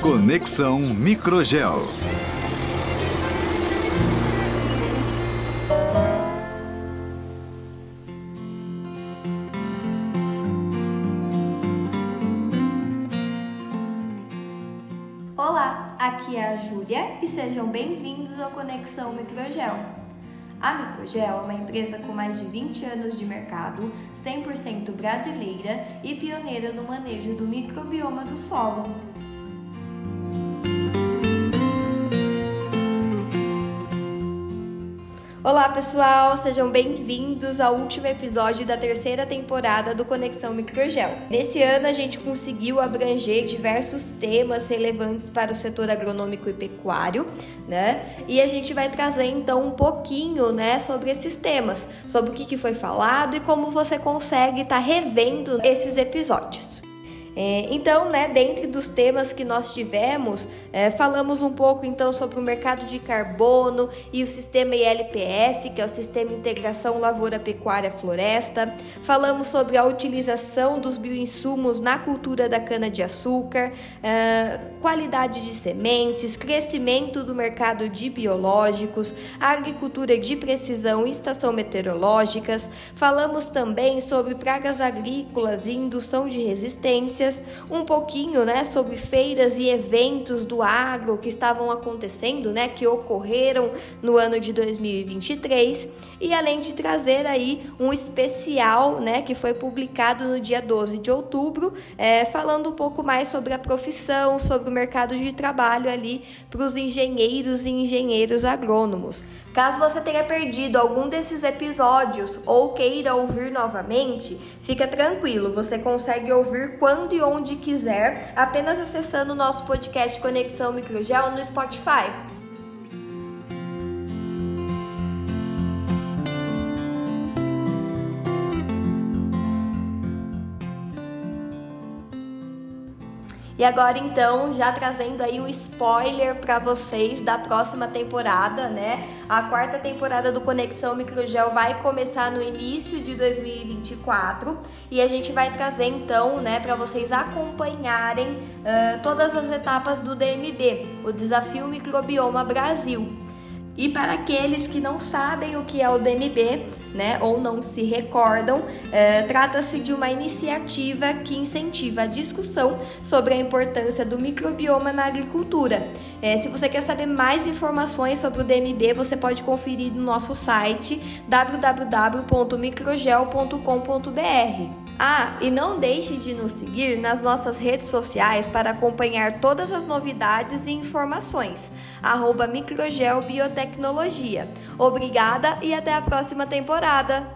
Conexão Microgel. Olá, aqui é a Júlia e sejam bem-vindos ao Conexão Microgel. A Microgel é uma empresa com mais de 20 anos de mercado, 100% brasileira e pioneira no manejo do microbioma do solo. Olá pessoal, sejam bem-vindos ao último episódio da terceira temporada do Conexão Microgel. Nesse ano a gente conseguiu abranger diversos temas relevantes para o setor agronômico e pecuário, né? E a gente vai trazer então um pouquinho, né, sobre esses temas, sobre o que, foi falado e como você consegue estar tá revendo esses episódios. É, então, né, dentre dos temas que nós tivemos, é, falamos um pouco então sobre o mercado de carbono e o sistema ILPF, que é o Sistema Integração Lavoura Pecuária Floresta. Falamos sobre a utilização dos bioinsumos na cultura da cana-de-açúcar, é, qualidade de sementes, crescimento do mercado de biológicos, agricultura de precisão e estação meteorológicas. Falamos também sobre pragas agrícolas e indução de resistência notícias, um pouquinho, né, sobre feiras e eventos do agro que estavam acontecendo, né, que ocorreram no ano de 2023, e além de trazer aí um especial, né, que foi publicado no dia 12 de outubro, é, falando um pouco mais sobre a profissão, sobre o mercado de trabalho ali para os engenheiros e engenheiros agrônomos. Caso você tenha perdido algum desses episódios ou queira ouvir novamente, fica tranquilo, você consegue ouvir quando e onde quiser, apenas acessando o nosso podcast Conexão Microgel no Spotify. E agora então, já trazendo aí o spoiler para vocês da próxima temporada, né? A quarta temporada do Conexão Microgel vai começar no início de 2024 e a gente vai trazer então, né, para vocês acompanharem uh, todas as etapas do DMB, o Desafio Microbioma Brasil. E para aqueles que não sabem o que é o DMB, né, ou não se recordam, é, trata-se de uma iniciativa que incentiva a discussão sobre a importância do microbioma na agricultura. É, se você quer saber mais informações sobre o DMB, você pode conferir no nosso site www.microgel.com.br. Ah, e não deixe de nos seguir nas nossas redes sociais para acompanhar todas as novidades e informações. Microgel Biotecnologia. Obrigada e até a próxima temporada!